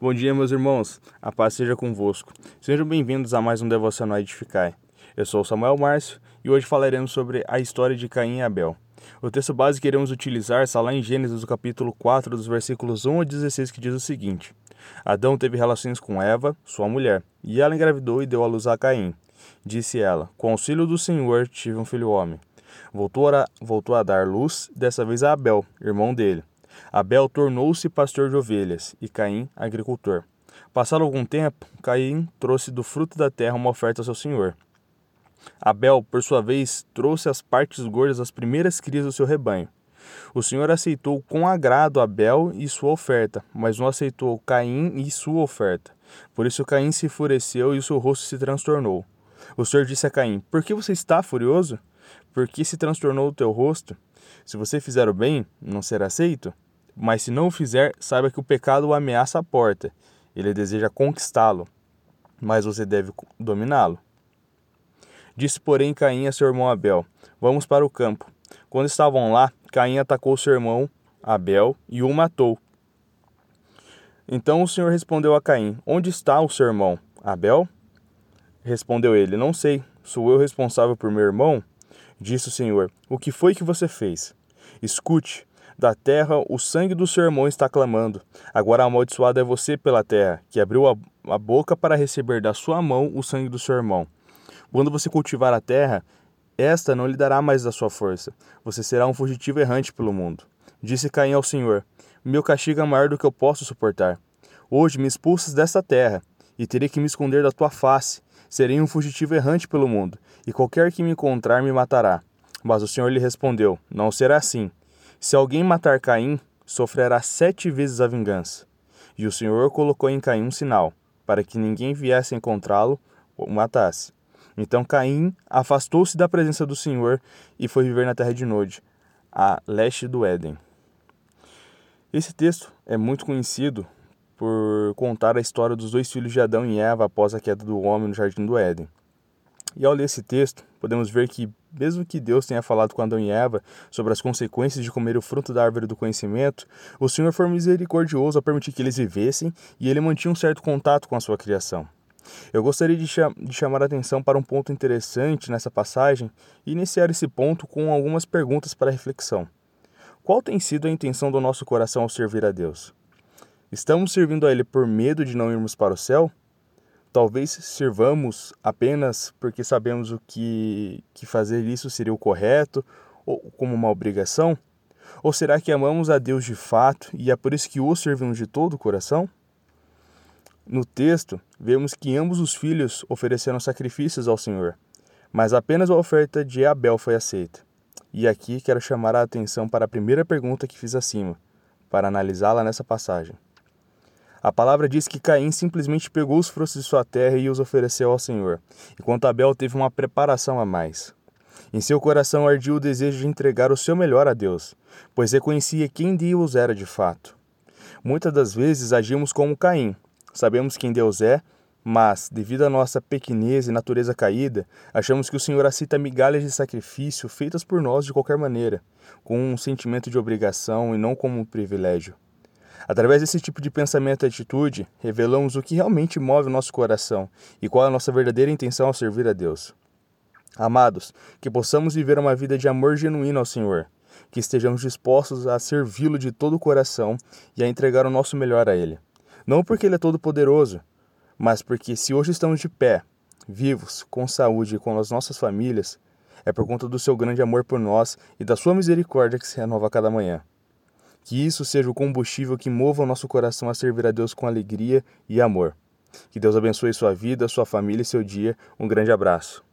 Bom dia, meus irmãos. A paz seja convosco. Sejam bem-vindos a mais um Devocional Edificai. Eu sou Samuel Márcio e hoje falaremos sobre a história de Caim e Abel. O texto base que iremos utilizar está lá em Gênesis, do capítulo 4, dos versículos 1 a 16, que diz o seguinte: Adão teve relações com Eva, sua mulher, e ela engravidou e deu à luz a Caim. Disse ela: Com auxílio do Senhor tive um filho homem. Voltou a, voltou a dar luz, dessa vez a Abel, irmão dele. Abel tornou-se pastor de ovelhas e Caim agricultor. Passado algum tempo, Caim trouxe do fruto da terra uma oferta ao seu senhor. Abel, por sua vez, trouxe as partes gordas das primeiras crias do seu rebanho. O Senhor aceitou com agrado Abel e sua oferta, mas não aceitou Caim e sua oferta. Por isso Caim se enfureceu e o seu rosto se transtornou. O Senhor disse a Caim: Por que você está furioso? Por que se transtornou o teu rosto? Se você fizer o bem, não será aceito? Mas se não o fizer, saiba que o pecado o ameaça a porta. Ele deseja conquistá-lo, mas você deve dominá-lo. Disse, porém, Caim a seu irmão Abel: Vamos para o campo. Quando estavam lá, Caim atacou seu irmão Abel e o matou. Então o Senhor respondeu a Caim: Onde está o seu irmão? Abel? Respondeu ele: Não sei. Sou eu responsável por meu irmão? Disse o Senhor: O que foi que você fez? Escute, da terra o sangue do seu irmão está clamando. Agora amaldiçoado é você pela terra, que abriu a, a boca para receber da sua mão o sangue do seu irmão. Quando você cultivar a terra, esta não lhe dará mais da sua força. Você será um fugitivo errante pelo mundo. Disse Caim ao Senhor: Meu castigo é maior do que eu posso suportar. Hoje me expulsas desta terra, e terei que me esconder da tua face. Serei um fugitivo errante pelo mundo, e qualquer que me encontrar me matará. Mas o Senhor lhe respondeu: Não será assim. Se alguém matar Caim, sofrerá sete vezes a vingança. E o Senhor colocou em Caim um sinal, para que ninguém viesse encontrá-lo ou matasse. Então Caim afastou-se da presença do Senhor e foi viver na terra de Nod, a leste do Éden. Esse texto é muito conhecido por contar a história dos dois filhos de Adão e Eva após a queda do homem no jardim do Éden. E ao ler esse texto, podemos ver que, mesmo que Deus tenha falado com Adão e Eva sobre as consequências de comer o fruto da árvore do conhecimento, o Senhor foi misericordioso ao permitir que eles vivessem e ele mantinha um certo contato com a sua criação. Eu gostaria de, de chamar a atenção para um ponto interessante nessa passagem e iniciar esse ponto com algumas perguntas para reflexão. Qual tem sido a intenção do nosso coração ao servir a Deus? Estamos servindo a Ele por medo de não irmos para o céu? Talvez sirvamos apenas porque sabemos o que, que fazer isso seria o correto ou como uma obrigação? Ou será que amamos a Deus de fato e é por isso que o servimos de todo o coração? No texto, vemos que ambos os filhos ofereceram sacrifícios ao Senhor, mas apenas a oferta de Abel foi aceita. E aqui quero chamar a atenção para a primeira pergunta que fiz acima, para analisá-la nessa passagem. A palavra diz que Caim simplesmente pegou os frutos de sua terra e os ofereceu ao Senhor, enquanto Abel teve uma preparação a mais. Em seu coração ardia o desejo de entregar o seu melhor a Deus, pois reconhecia quem Deus era de fato. Muitas das vezes agimos como Caim. Sabemos quem Deus é, mas, devido à nossa pequenez e natureza caída, achamos que o Senhor aceita migalhas de sacrifício feitas por nós de qualquer maneira, com um sentimento de obrigação e não como um privilégio. Através desse tipo de pensamento e atitude, revelamos o que realmente move o nosso coração e qual é a nossa verdadeira intenção ao servir a Deus. Amados, que possamos viver uma vida de amor genuíno ao Senhor, que estejamos dispostos a servi-lo de todo o coração e a entregar o nosso melhor a Ele. Não porque Ele é todo-poderoso, mas porque se hoje estamos de pé, vivos, com saúde e com as nossas famílias, é por conta do seu grande amor por nós e da sua misericórdia que se renova a cada manhã. Que isso seja o combustível que mova o nosso coração a servir a Deus com alegria e amor. Que Deus abençoe sua vida, sua família e seu dia. Um grande abraço.